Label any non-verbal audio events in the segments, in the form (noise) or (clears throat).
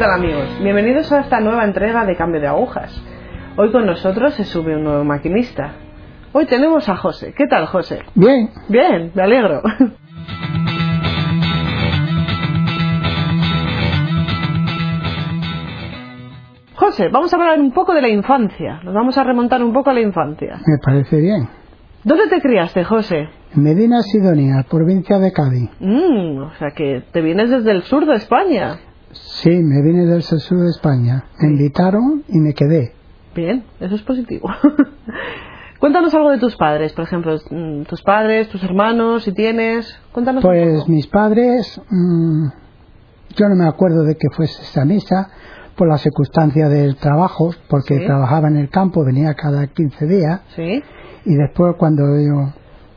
tal amigos? Bienvenidos a esta nueva entrega de Cambio de Agujas. Hoy con nosotros se sube un nuevo maquinista. Hoy tenemos a José. ¿Qué tal, José? Bien. Bien, me alegro. José, vamos a hablar un poco de la infancia. Nos vamos a remontar un poco a la infancia. Me parece bien. ¿Dónde te criaste, José? Medina Sidonia, provincia de Cádiz. Mm, o sea que te vienes desde el sur de España. Sí, me vine del sur de España. Me invitaron y me quedé. Bien, eso es positivo. (laughs) Cuéntanos algo de tus padres, por ejemplo, mm, tus padres, tus hermanos, si tienes. Cuéntanos un Pues poco. mis padres, mm, yo no me acuerdo de que fuese esa misa por la circunstancia del trabajo, porque Sí. trabajaba en el campo, venía cada 15 días, Sí, y después cuando yo-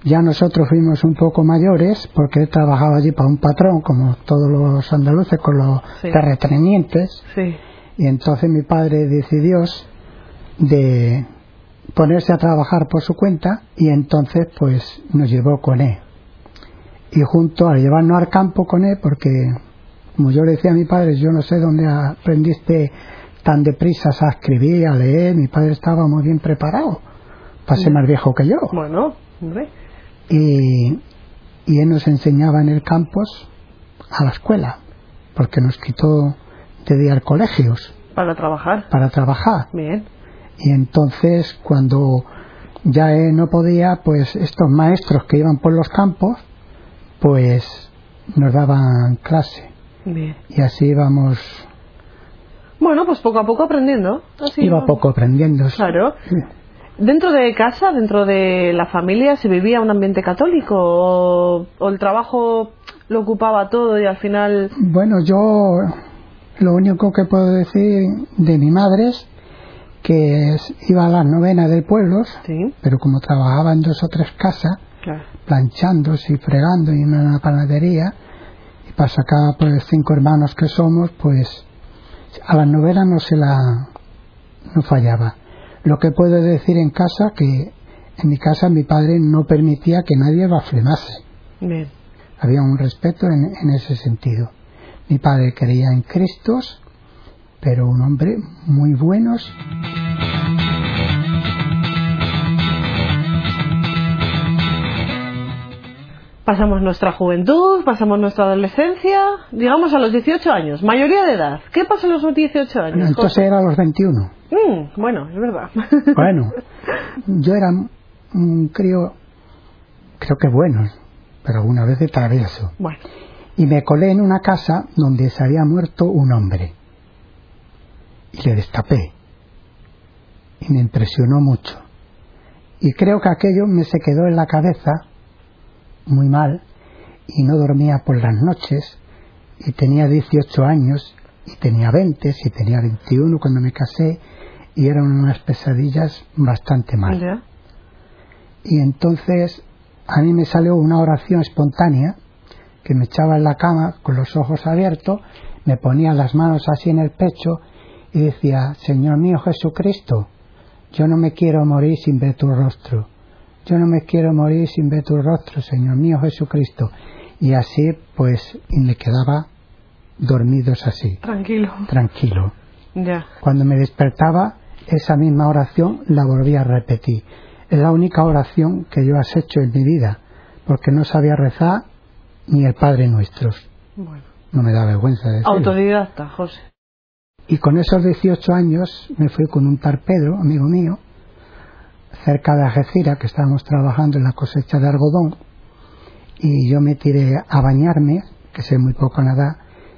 ya nosotros fuimos un poco mayores, porque él trabajaba allí para un patrón, como todos los andaluces, con los Sí. terratenientes, sí. y entonces mi padre decidió de ponerse a trabajar por su cuenta y entonces pues nos llevó con él y junto a llevarnos al campo con él porque como yo le decía a mi padre yo no sé dónde aprendiste tan deprisa a escribir a leer mi padre estaba muy bien preparado para ser más viejo que yo Bueno, hombre. Y, y él nos enseñaba en el campus a la escuela porque nos quitó de día colegios Para trabajar. para trabajar Bien. y entonces cuando ya él no podía, pues estos maestros que iban por los campos, pues nos daban clase. Bien. Y así íbamos, Bueno, pues poco a poco aprendiendo. Así iba poco aprendiendo. Claro. Sí. ¿Dentro de casa, dentro de la familia, se vivía un ambiente católico o, o el trabajo lo ocupaba todo y al final... Bueno, yo lo único que puedo decir de mi madre es que iba a las novenas del pueblo, Sí, pero como trabajaba en dos o tres casas, claro. planchándose y fregando y en una panadería y para sacar pues cinco hermanos que somos pues a las novenas no se la no fallaba lo que puedo decir en casa que en mi casa mi padre no permitía que nadie blasfemase había un respeto en, en ese sentido. Mi padre creía en Cristos pero un hombre muy buenos Pasamos nuestra juventud, pasamos nuestra adolescencia, digamos a los 18 años, mayoría de edad. ¿Qué pasa a los 18 años? entonces era a los 21 Mm, bueno, es verdad. (laughs) Bueno, yo era un crío, creo que bueno, pero alguna vez de travieso. bueno, Y me colé en una casa donde se había muerto un hombre. Y le destapé. Y me impresionó mucho. Y creo que aquello me se quedó en la cabeza muy mal. Y no dormía por las noches. Y tenía 18 años. Y tenía 20, si tenía 21 cuando me casé. Y eran unas pesadillas bastante mal. ya. Y entonces a mí me salió una oración espontánea que me echaba en la cama con los ojos abiertos, me ponía las manos así en el pecho y decía, Señor mío Jesucristo, yo no me quiero morir sin ver tu rostro. Yo no me quiero morir sin ver tu rostro, Señor mío Jesucristo. Y así pues y me quedaba dormidos así, Tranquilo. tranquilo. Ya. Cuando me despertaba, esa misma oración la volví a repetir. Es la única oración que yo has hecho en mi vida, porque no sabía rezar ni el Padre Nuestro. Bueno. No me da vergüenza decirlo. Autodidacta, José. Y con esos 18 años me fui con un tal Pedro, amigo mío, cerca de Algeciras, que estábamos trabajando en la cosecha de algodón, y yo me tiré a bañarme, que sé muy poco nadar,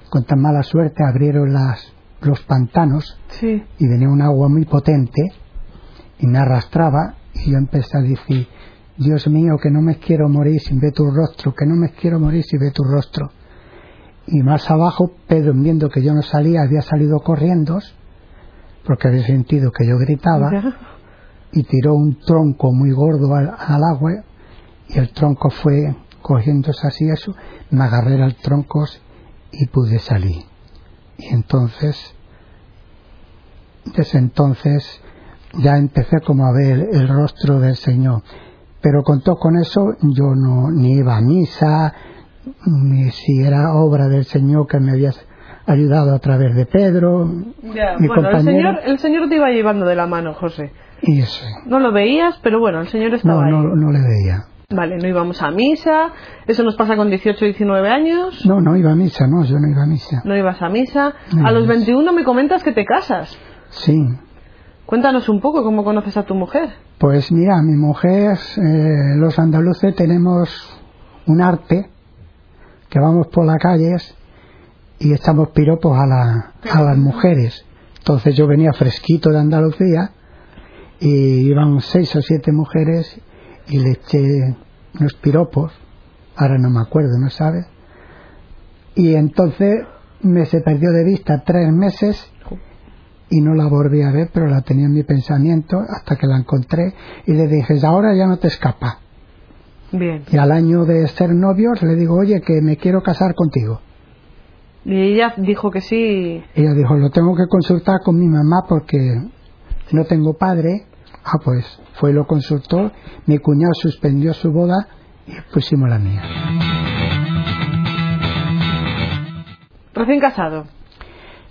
con tan mala suerte abrieron las, los pantanos Sí. y venía un agua muy potente y me arrastraba y yo empecé a decir, Dios mío, que no me quiero morir sin ver tu rostro, que no me quiero morir sin ver tu rostro. Y más abajo, Pedro, viendo que yo no salía, había salido corriendo, porque había sentido que yo gritaba, Ya. y tiró un tronco muy gordo al, al agua, y el tronco fue cogiéndose así eso, me agarré al tronco y pude salir. Y entonces, desde entonces, ya empecé como a ver el rostro del Señor. Pero con todo con eso, yo no ni iba a misa, ni si era obra del Señor que me había ayudado a través de Pedro, Ya, mi bueno, el señor, el señor te iba llevando de la mano, José. Y eso. No lo veías, pero bueno, el señor No, estaba no, ahí. no le veía. Vale, no íbamos a misa. Eso nos pasa con 18, 19 años. No, no iba a misa, no, yo no iba a misa. No ibas a misa. No A los ibas. 21 me comentas que te casas. Sí. Cuéntanos un poco cómo conoces a tu mujer. Pues mira, mi mujer, eh, los andaluces tenemos un arte que vamos por las calles y echamos piropos a, la- a las mujeres. Entonces yo venía fresquito de Andalucía y iban seis o siete mujeres y le eché unos piropos, ahora no me acuerdo, ¿no sabes? Y entonces me se perdió de vista tres meses y no la volví a ver, pero la tenía en mi pensamiento hasta que la encontré y le dije, ahora ya no te escapa. Bien. Y al año de ser novios le digo, oye, que me quiero casar contigo. Y ella dijo que sí. Ella dijo, lo tengo que consultar con mi mamá porque no tengo padre. Ah, pues fue y lo consultó. Mi cuñado suspendió su boda y pusimos la mía. Recién casado.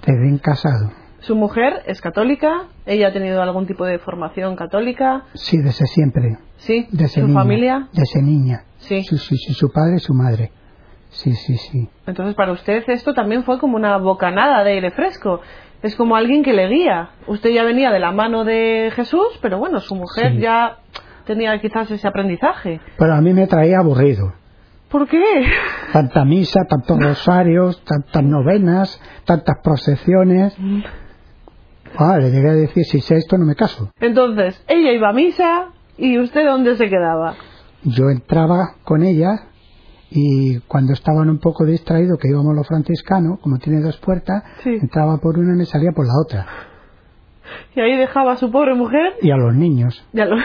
Recién casado. Su mujer es católica. Ella ha tenido algún tipo de formación católica. Sí, desde siempre. Sí. Desde Su niña. familia. Desde niña. Sí, su padre y su madre. Sí, sí, sí. Entonces para usted esto también fue como una bocanada de aire fresco. Es como alguien que le guía. Usted ya venía de la mano de Jesús, pero bueno, su mujer Sí. ya tenía quizás ese aprendizaje. Pero a mí me traía aburrido. ¿Por qué? Tanta misa, tantos rosarios, tantas novenas, tantas procesiones. Ah, le llegué a decir, si sé esto no me caso. Entonces, ella iba a misa y usted dónde se quedaba. Yo entraba con ella y cuando estaban un poco distraídos, que íbamos los franciscanos, como tiene dos puertas, Sí. entraba por una y me salía por la otra. Y ahí dejaba a su pobre mujer. Y a los niños, Ya lo...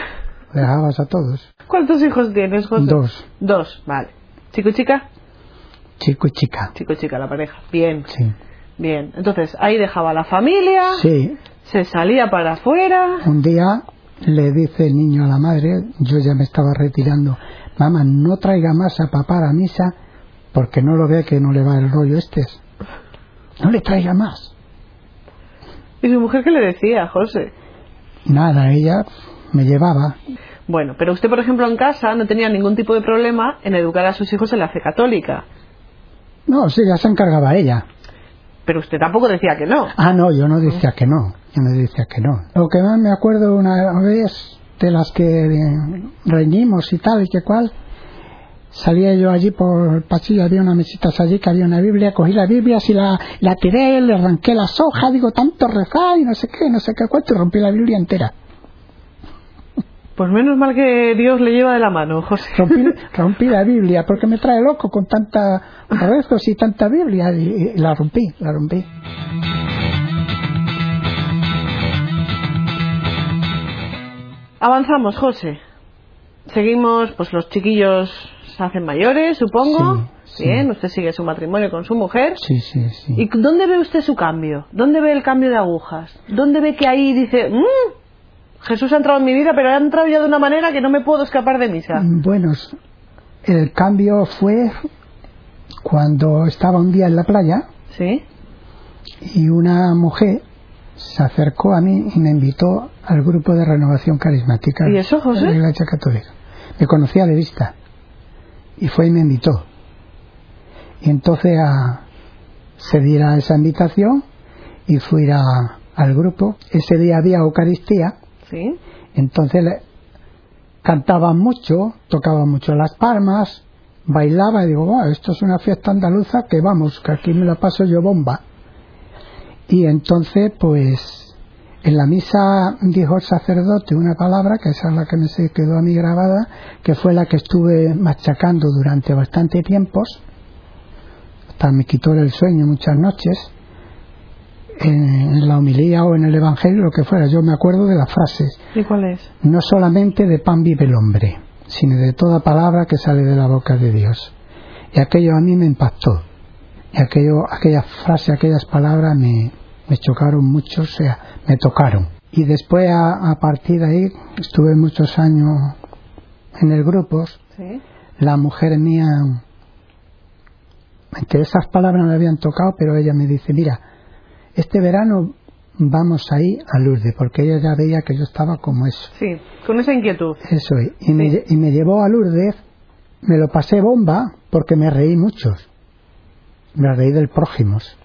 dejabas a todos. ¿Cuántos hijos tienes, José? Dos, Dos, vale. ¿Chico y chica? chico y chica. Chico y chica, la pareja. Bien, Sí. bien. Entonces, ahí dejaba a la familia, Sí, se salía para afuera. un día le dice el niño a la madre, yo ya me estaba retirando, mamá, no traiga más a papá a la misa porque no lo ve que no le va el rollo este. No le traiga más. ¿Y su mujer qué le decía, José? Nada, ella me llevaba. Bueno, pero usted, por ejemplo, en casa no tenía ningún tipo de problema en educar a sus hijos en la fe católica. No, sí, ya se encargaba ella. Pero usted tampoco decía que no. Ah, no, yo no decía que no, yo no decía que no. Lo que más me acuerdo una vez de las que eh, reñimos y tal y que cual, salía yo allí por el pasillo, había unas mesitas allí que había una Biblia, cogí la Biblia, así la, la tiré, le arranqué las hojas, digo, tanto rezar y no sé qué, no sé qué cuánto, y rompí la Biblia entera. Pues menos mal que Dios le lleva de la mano, José. Rompí, (laughs) rompí la Biblia porque me trae loco con tanta rezos y tanta Biblia y, y la rompí, la rompí. Avanzamos, José. Seguimos, pues los chiquillos se hacen mayores, supongo. Sí, sí. Usted sigue su matrimonio con su mujer. Sí, sí, sí. ¿Y dónde ve usted su cambio? ¿Dónde ve el cambio de agujas? ¿Dónde ve que ahí dice, "Mm, Jesús ha entrado en mi vida, pero ha entrado ya de una manera que no me puedo escapar de misa? Bueno, el cambio fue cuando estaba un día en la playa ¿Sí? y una mujer se acercó a mí y me invitó al grupo de renovación carismática ¿Y eso, José? de la Iglesia Católica. Me conocía de vista y fue y me invitó. Y entonces a, se diera esa invitación y fui a, al grupo. Ese día había Eucaristía ¿Sí? entonces le- cantaban mucho, tocaban mucho las palmas, bailaba y digo, "Buah, esto es una fiesta andaluza que vamos, que aquí me la paso yo bomba. Y entonces, pues, en la misa dijo el sacerdote una palabra, que esa es la que me se quedó a mí grabada, que fue la que estuve machacando durante bastante tiempos, hasta me quitó el sueño muchas noches, en la homilía o en el evangelio, lo que fuera. Yo me acuerdo de las frases, ¿Y cuál es? no solamente de pan vive el hombre, sino de toda palabra que sale de la boca de Dios. Y aquello a mí me impactó. Y aquello, aquellas frases, aquellas palabras me, me chocaron mucho, o sea, me tocaron. Y después, a, a partir de ahí, estuve muchos años en el grupo. ¿Sí? La mujer mía que esas palabras me habían tocado, pero ella me dice, mira, este verano vamos ahí a Lourdes, porque ella ya veía que yo estaba como eso. Sí, con esa inquietud. Eso, y, me, y me llevó a Lourdes, me lo pasé bomba, porque me reí mucho. Me reí del prójimos.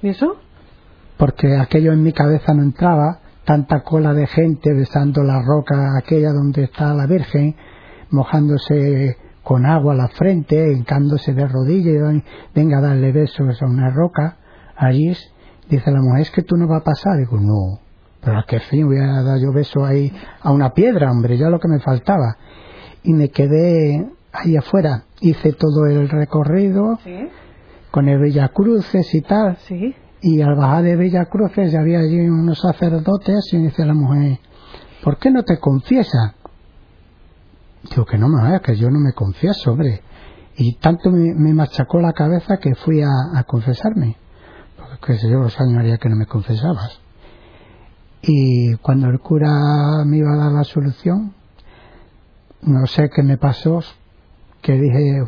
¿Y eso? Porque aquello en mi cabeza no entraba, tanta cola de gente besando la roca aquella donde está la Virgen, mojándose con agua a la frente, hincándose de rodillas, y venga a darle besos a una roca, allí dice la mujer, es que tú no va a pasar, digo, no, pero a qué fin voy a dar yo beso ahí a una piedra, hombre, ya lo que me faltaba. Y me quedé ahí afuera, hice todo el recorrido Sí. con el Villacruces y tal, Sí. Y al bajar de Villacruces ya había allí unos sacerdotes y dice la mujer, ¿por qué no te confiesas? Digo que no me vaya, que yo no me confieso, hombre. Y tanto me, machacó la cabeza que fui a, a confesarme. Porque sé yo los años haría que no me confesabas. Y cuando el cura me iba a dar la solución, no sé qué me pasó, que dije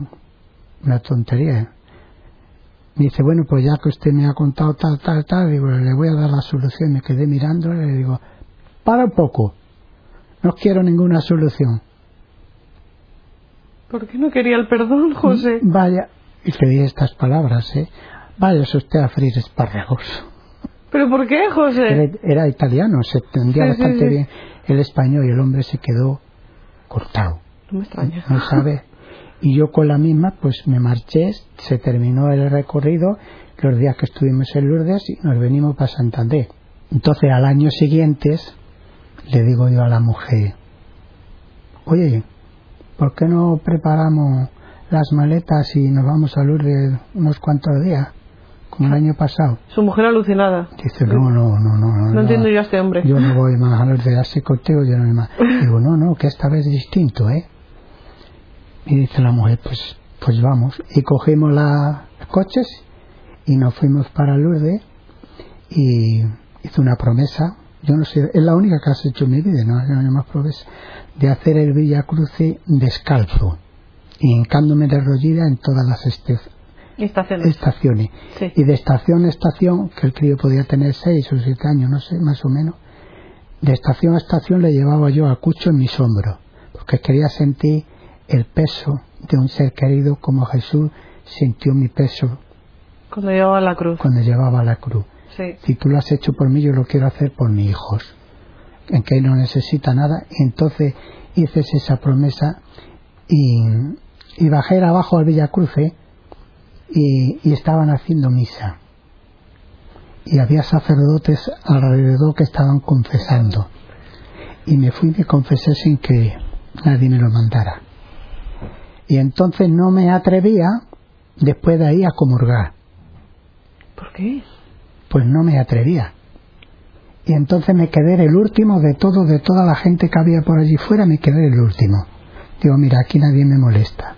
una tontería. Me dice, bueno, pues ya que usted me ha contado tal, tal, tal, digo, le voy a dar la solución. Me quedé mirándole y le digo, para un poco, no quiero ninguna solución. ¿Por qué no quería el perdón, José? Vaya, y le dije estas palabras, ¿eh? Vaya usted a freír espárragos. ¿Pero por qué, José? Era, era italiano, se entendía Sí, sí, bastante sí. bien el español y el hombre se quedó cortado, No me extraña. no sabe. Y yo con la misma, pues me marché, se terminó el recorrido, los días que estuvimos en Lourdes y nos venimos para Santander. Entonces al año siguiente le digo yo a la mujer, oye, ¿por qué no preparamos las maletas y nos vamos a Lourdes unos cuantos días, como el año pasado? Su mujer alucinada. Dice, no, no, no, no. No, No entiendo yo a este hombre. Yo no voy más a Lourdes, así contigo yo no voy más. (laughs) Digo, no, no, que esta vez es distinto, ¿eh? Y dice la mujer, pues, pues vamos. Y cogimos los coches y nos fuimos para Lourdes y hice una promesa. Yo no sé, es la única que has hecho en mi vida, no hay más promesa, de hacer el Villa Cruce descalzo y hincándome de rodilla en todas las este- Estaciones. estaciones. Sí. Y de estación a estación, que el crío podía tener seis o siete años, no sé, más o menos, de estación a estación le llevaba yo a Cucho en mis hombros, porque quería sentir el peso de un ser querido como Jesús sintió mi peso Cuando llevaba la cruz. cuando llevaba la cruz. Sí. Si tú lo has hecho por mí, yo lo quiero hacer por mis hijos, en que no necesita nada. Y entonces hice esa promesa y, y bajé abajo al Villacruce y, y estaban haciendo misa. Y había sacerdotes alrededor que estaban confesando. Y me fui y me confesé sin que nadie me lo mandara. Y entonces no me atrevía después de ahí a comulgar ¿Por qué? pues no me atrevía. Y entonces me quedé el último de todo, de toda la gente que había por allí fuera, me quedé el último. Digo, mira, aquí nadie me molesta.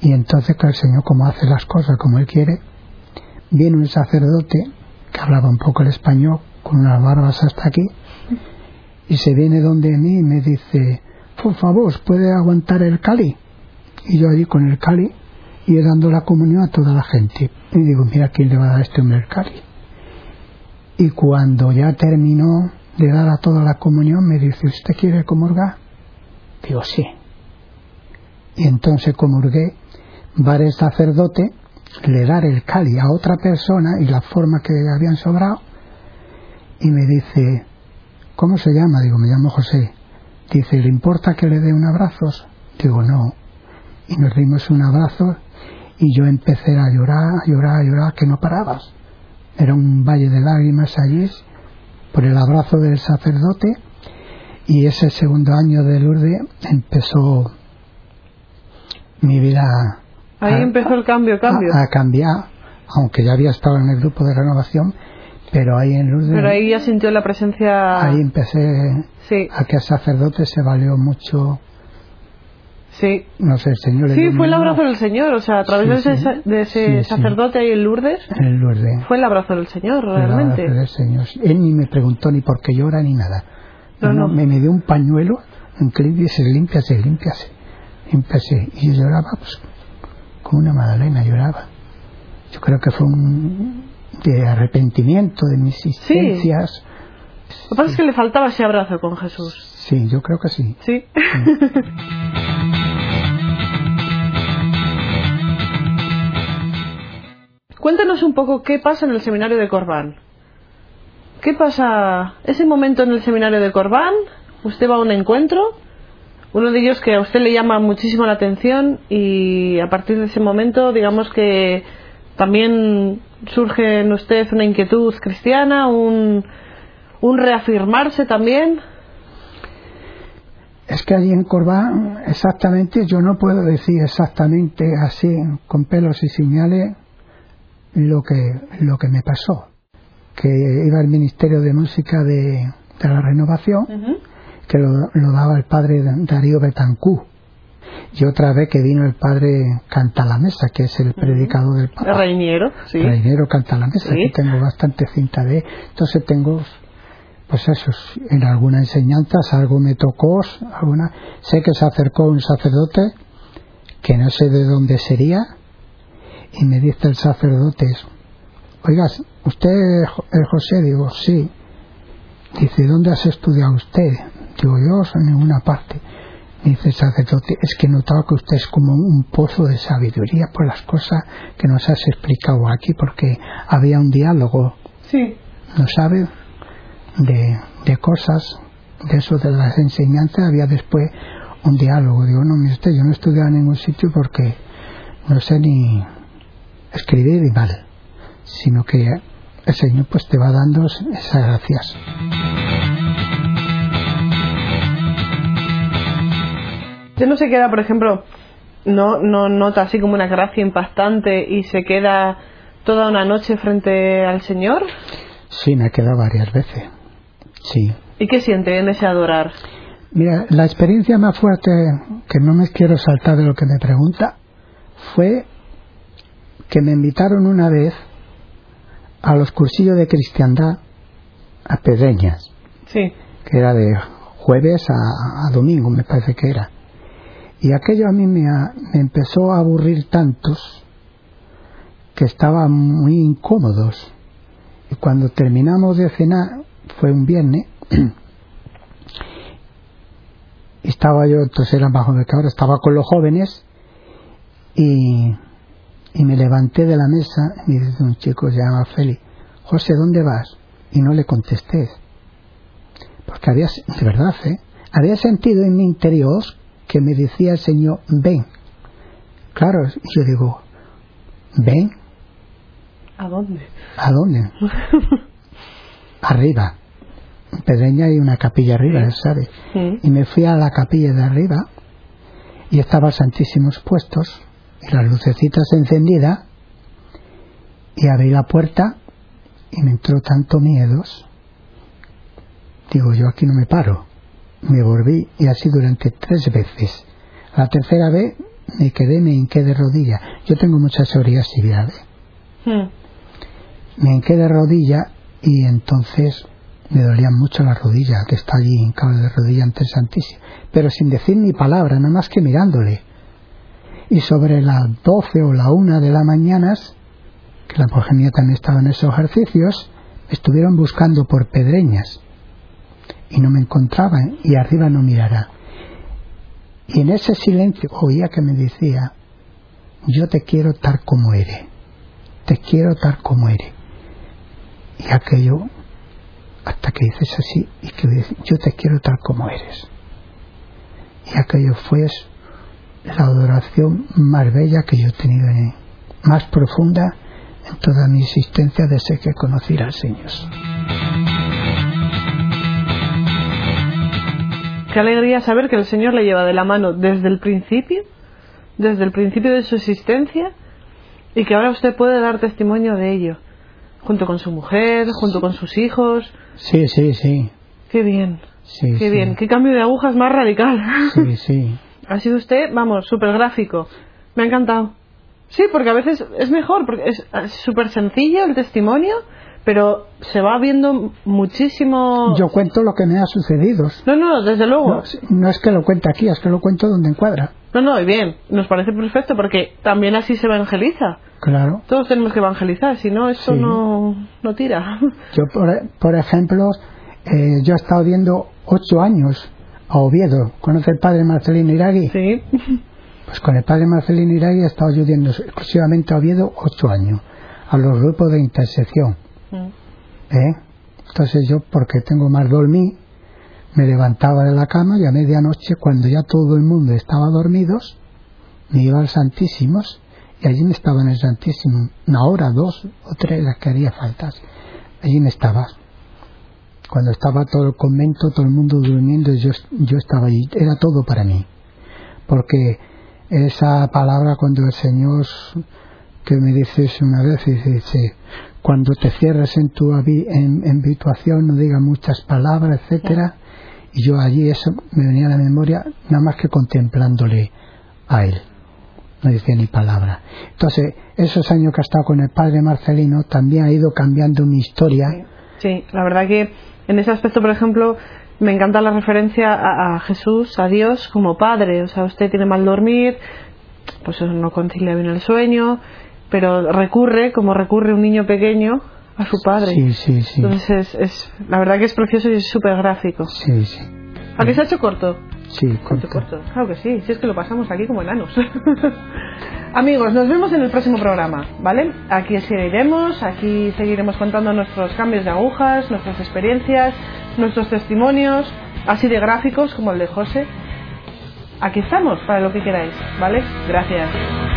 Y entonces que el Señor, como hace las cosas como Él quiere, viene un sacerdote que hablaba un poco el español, con unas barbas hasta aquí, y se viene donde mí y me dice, por favor, ¿puede aguantar el cali? Y yo allí con el cali y dando la comunión a toda la gente. Y digo, mira, ¿quién le va a dar este hombre el cali? Y cuando ya terminó de dar a toda la comunión, me dice, ¿usted quiere comulgar? Digo, sí. Y entonces comulgué, va el sacerdote, le dar el cali a otra persona y la forma que habían sobrado, y me dice, ¿cómo se llama? Digo, me llamo José. Dice, ¿le importa que le dé un abrazo? Digo, no. Y nos dimos un abrazo y yo empecé a llorar, a llorar, a llorar, que no parabas. Era un valle de lágrimas allí por el abrazo del sacerdote y ese segundo año de Lourdes empezó mi vida Ahí a- empezó el cambio, cambio. a, a cambiar, aunque ya había estado en el grupo de renovación, pero ahí en Lourdes, Pero ahí ya sintió la presencia. ahí empecé Sí, a que el sacerdote se valió mucho, sí. no sé, el Señor Sí, fue el un- abrazo del Señor. O sea, a través Sí, de ese, sí. de ese Sí, sí. sacerdote ahí en Lourdes, en Lourdes. fue el abrazo del Señor, el abrazo realmente. del Señor. Él ni me preguntó ni por qué llora ni nada. No, no. Me, me dio un pañuelo en que le dice, límpiase, límpiase, límpiase. Y yo lloraba, pues, como una Madalena lloraba. Yo creo que fue un de arrepentimiento de mis existencias. Lo que pasa es que le faltaba ese abrazo con Jesús. Sí, yo creo que sí. Sí. (laughs) Cuéntanos un poco qué pasa en el seminario de Corbán. ¿Qué pasa ese momento en el seminario de Corbán? Usted va a un encuentro, uno de ellos que a usted le llama muchísimo la atención y a partir de ese momento, digamos que también surge en usted una inquietud cristiana, un, un reafirmarse también. Es que allí en Corbán, exactamente, yo no puedo decir exactamente así, con pelos y señales, lo que, lo que me pasó. Que iba al Ministerio de Música de, de la Renovación, que lo, lo, daba el padre Darío Betancú. Y otra vez que vino el padre Canta la Mesa, que es el predicador del Papa. Reiniero, sí. Reiniero Canta la Mesa, aquí tengo bastante cinta de. Entonces tengo pues eso, en alguna enseñanza algo me tocó, alguna, sé que se acercó un sacerdote que no sé de dónde sería y me dice el sacerdote, oiga, ¿usted es José? Digo, sí. Dice, ¿dónde has estudiado usted? Digo, yo en ninguna parte. Dice el sacerdote, es que he notado que usted es como un pozo de sabiduría por las cosas que nos has explicado aquí, porque había un diálogo. Sí. ¿No sabe? de, de cosas, de eso de las enseñanzas, había después un diálogo. Digo, no, mire usted, yo no he estudiado en ningún sitio porque no sé ni escribir ni mal, sino que el Señor pues te va dando esas gracias. Usted no se queda, por ejemplo, no, no nota así como una gracia impactante y se queda toda una noche frente al Señor? Sí, me he quedado varias veces. Sí. ¿Y qué siente en ese adorar? Mira, la experiencia más fuerte, que no me quiero saltar de lo que me pregunta, fue que me invitaron una vez a los cursillos de cristiandad a Pedreñas. Sí. Que era de jueves a, a domingo, me parece que era. Y aquello a mí me, a, me empezó a aburrir tantos que estaban muy incómodos. Y cuando terminamos de cenar, fue un viernes, (clears throat) estaba yo, entonces era más joven que ahora, estaba con los jóvenes y, y me levanté de la mesa y dice un chico, se llama Félix, José, ¿dónde vas? Y no le contesté, porque había, de verdad, ¿eh? había sentido en mi interior que me decía el Señor, ven. Claro, yo digo, ven. ¿A dónde? ¿A dónde? (laughs) arriba. En Pedreña hay una capilla arriba, ¿sabes? Sí. Y me fui a la capilla de arriba y estaba Santísimos puestos las lucecitas encendidas y abrí la puerta y me entró tanto miedos. Digo, yo aquí no me paro. Me volví y así durante tres veces. La tercera vez me quedé, me hinqué de rodilla. Yo tengo mucha psoriasis, Hmm. Me hinqué de rodilla y entonces me dolían mucho las rodillas, que está allí hincado de rodilla ante el Santísimo, pero sin decir ni palabra, nada más que mirándole. Y sobre las doce o la una de la mañana, que la progenia también estaba en esos ejercicios, estuvieron buscando por pedreñas y no me encontraban y arriba no mirará. Y en ese silencio oía que me decía, yo te quiero tal como eres, te quiero tal como eres. Y aquello, hasta que dices así, y que yo te quiero tal como eres. Y aquello fue la adoración más bella que yo he tenido, en, más profunda en toda mi existencia desde que conocí al Señor. Qué alegría saber que el Señor le lleva de la mano desde el principio, desde el principio de su existencia, y que ahora usted puede dar testimonio de ello, junto con su mujer, junto con sus hijos. Sí, sí, sí. Qué bien, sí qué sí. bien, qué cambio de agujas más radical. Sí, sí. (laughs) Ha sido usted, vamos, súper gráfico. Me ha encantado. Sí, porque a veces es mejor, porque es súper sencillo el testimonio, pero se va viendo muchísimo... Yo cuento lo que me ha sucedido. No, no, desde luego. No, no es que lo cuente aquí, es que lo cuento donde encuadra. No, no, y bien, nos parece perfecto porque también así se evangeliza. Claro. Todos tenemos que evangelizar, si no, esto Sí. no, no tira. Yo, por, por ejemplo, eh, yo he estado viendo ocho años a Oviedo. ¿Conoce el padre Marcelino Iragui? Sí. Pues con el padre Marcelino Iragui he estado viendo exclusivamente a Oviedo ocho años, a los grupos de intersección. ¿eh? Entonces yo, porque tengo más dormir, me levantaba de la cama y a medianoche, cuando ya todo el mundo estaba dormidos, me iba al Santísimos y allí me estaba en el Santísimo una hora, dos o tres, las que haría faltas. Allí me estaba. Cuando estaba todo el convento, todo el mundo durmiendo, yo, yo estaba allí. Era todo para mí. Porque esa palabra cuando el Señor que me dices una vez dice, cuando te cierres en tu en, en habituación no digas muchas palabras etcétera y yo allí eso me venía a la memoria nada más que contemplándole a él. No decía ni palabra. Entonces esos años que he estado con el padre Marcelino también ha ido cambiando mi historia. Sí, la verdad que en ese aspecto, por ejemplo, me encanta la referencia a, a Jesús, a Dios como Padre. O sea, usted tiene mal dormir, pues eso no concilia bien el sueño, pero recurre, como recurre un niño pequeño, a su padre. sí sí sí Entonces, es, es- la verdad que es precioso y es súper gráfico. sí sí ¿A que se ha hecho corto? Sí corto. Claro que sí, si es que lo pasamos aquí como enanos. (laughs) Amigos, nos vemos en el próximo programa, ¿vale? Aquí seguiremos, aquí seguiremos contando nuestros cambios de agujas, nuestras experiencias, nuestros testimonios, así de gráficos como el de José. Aquí estamos para lo que queráis, ¿vale? Gracias.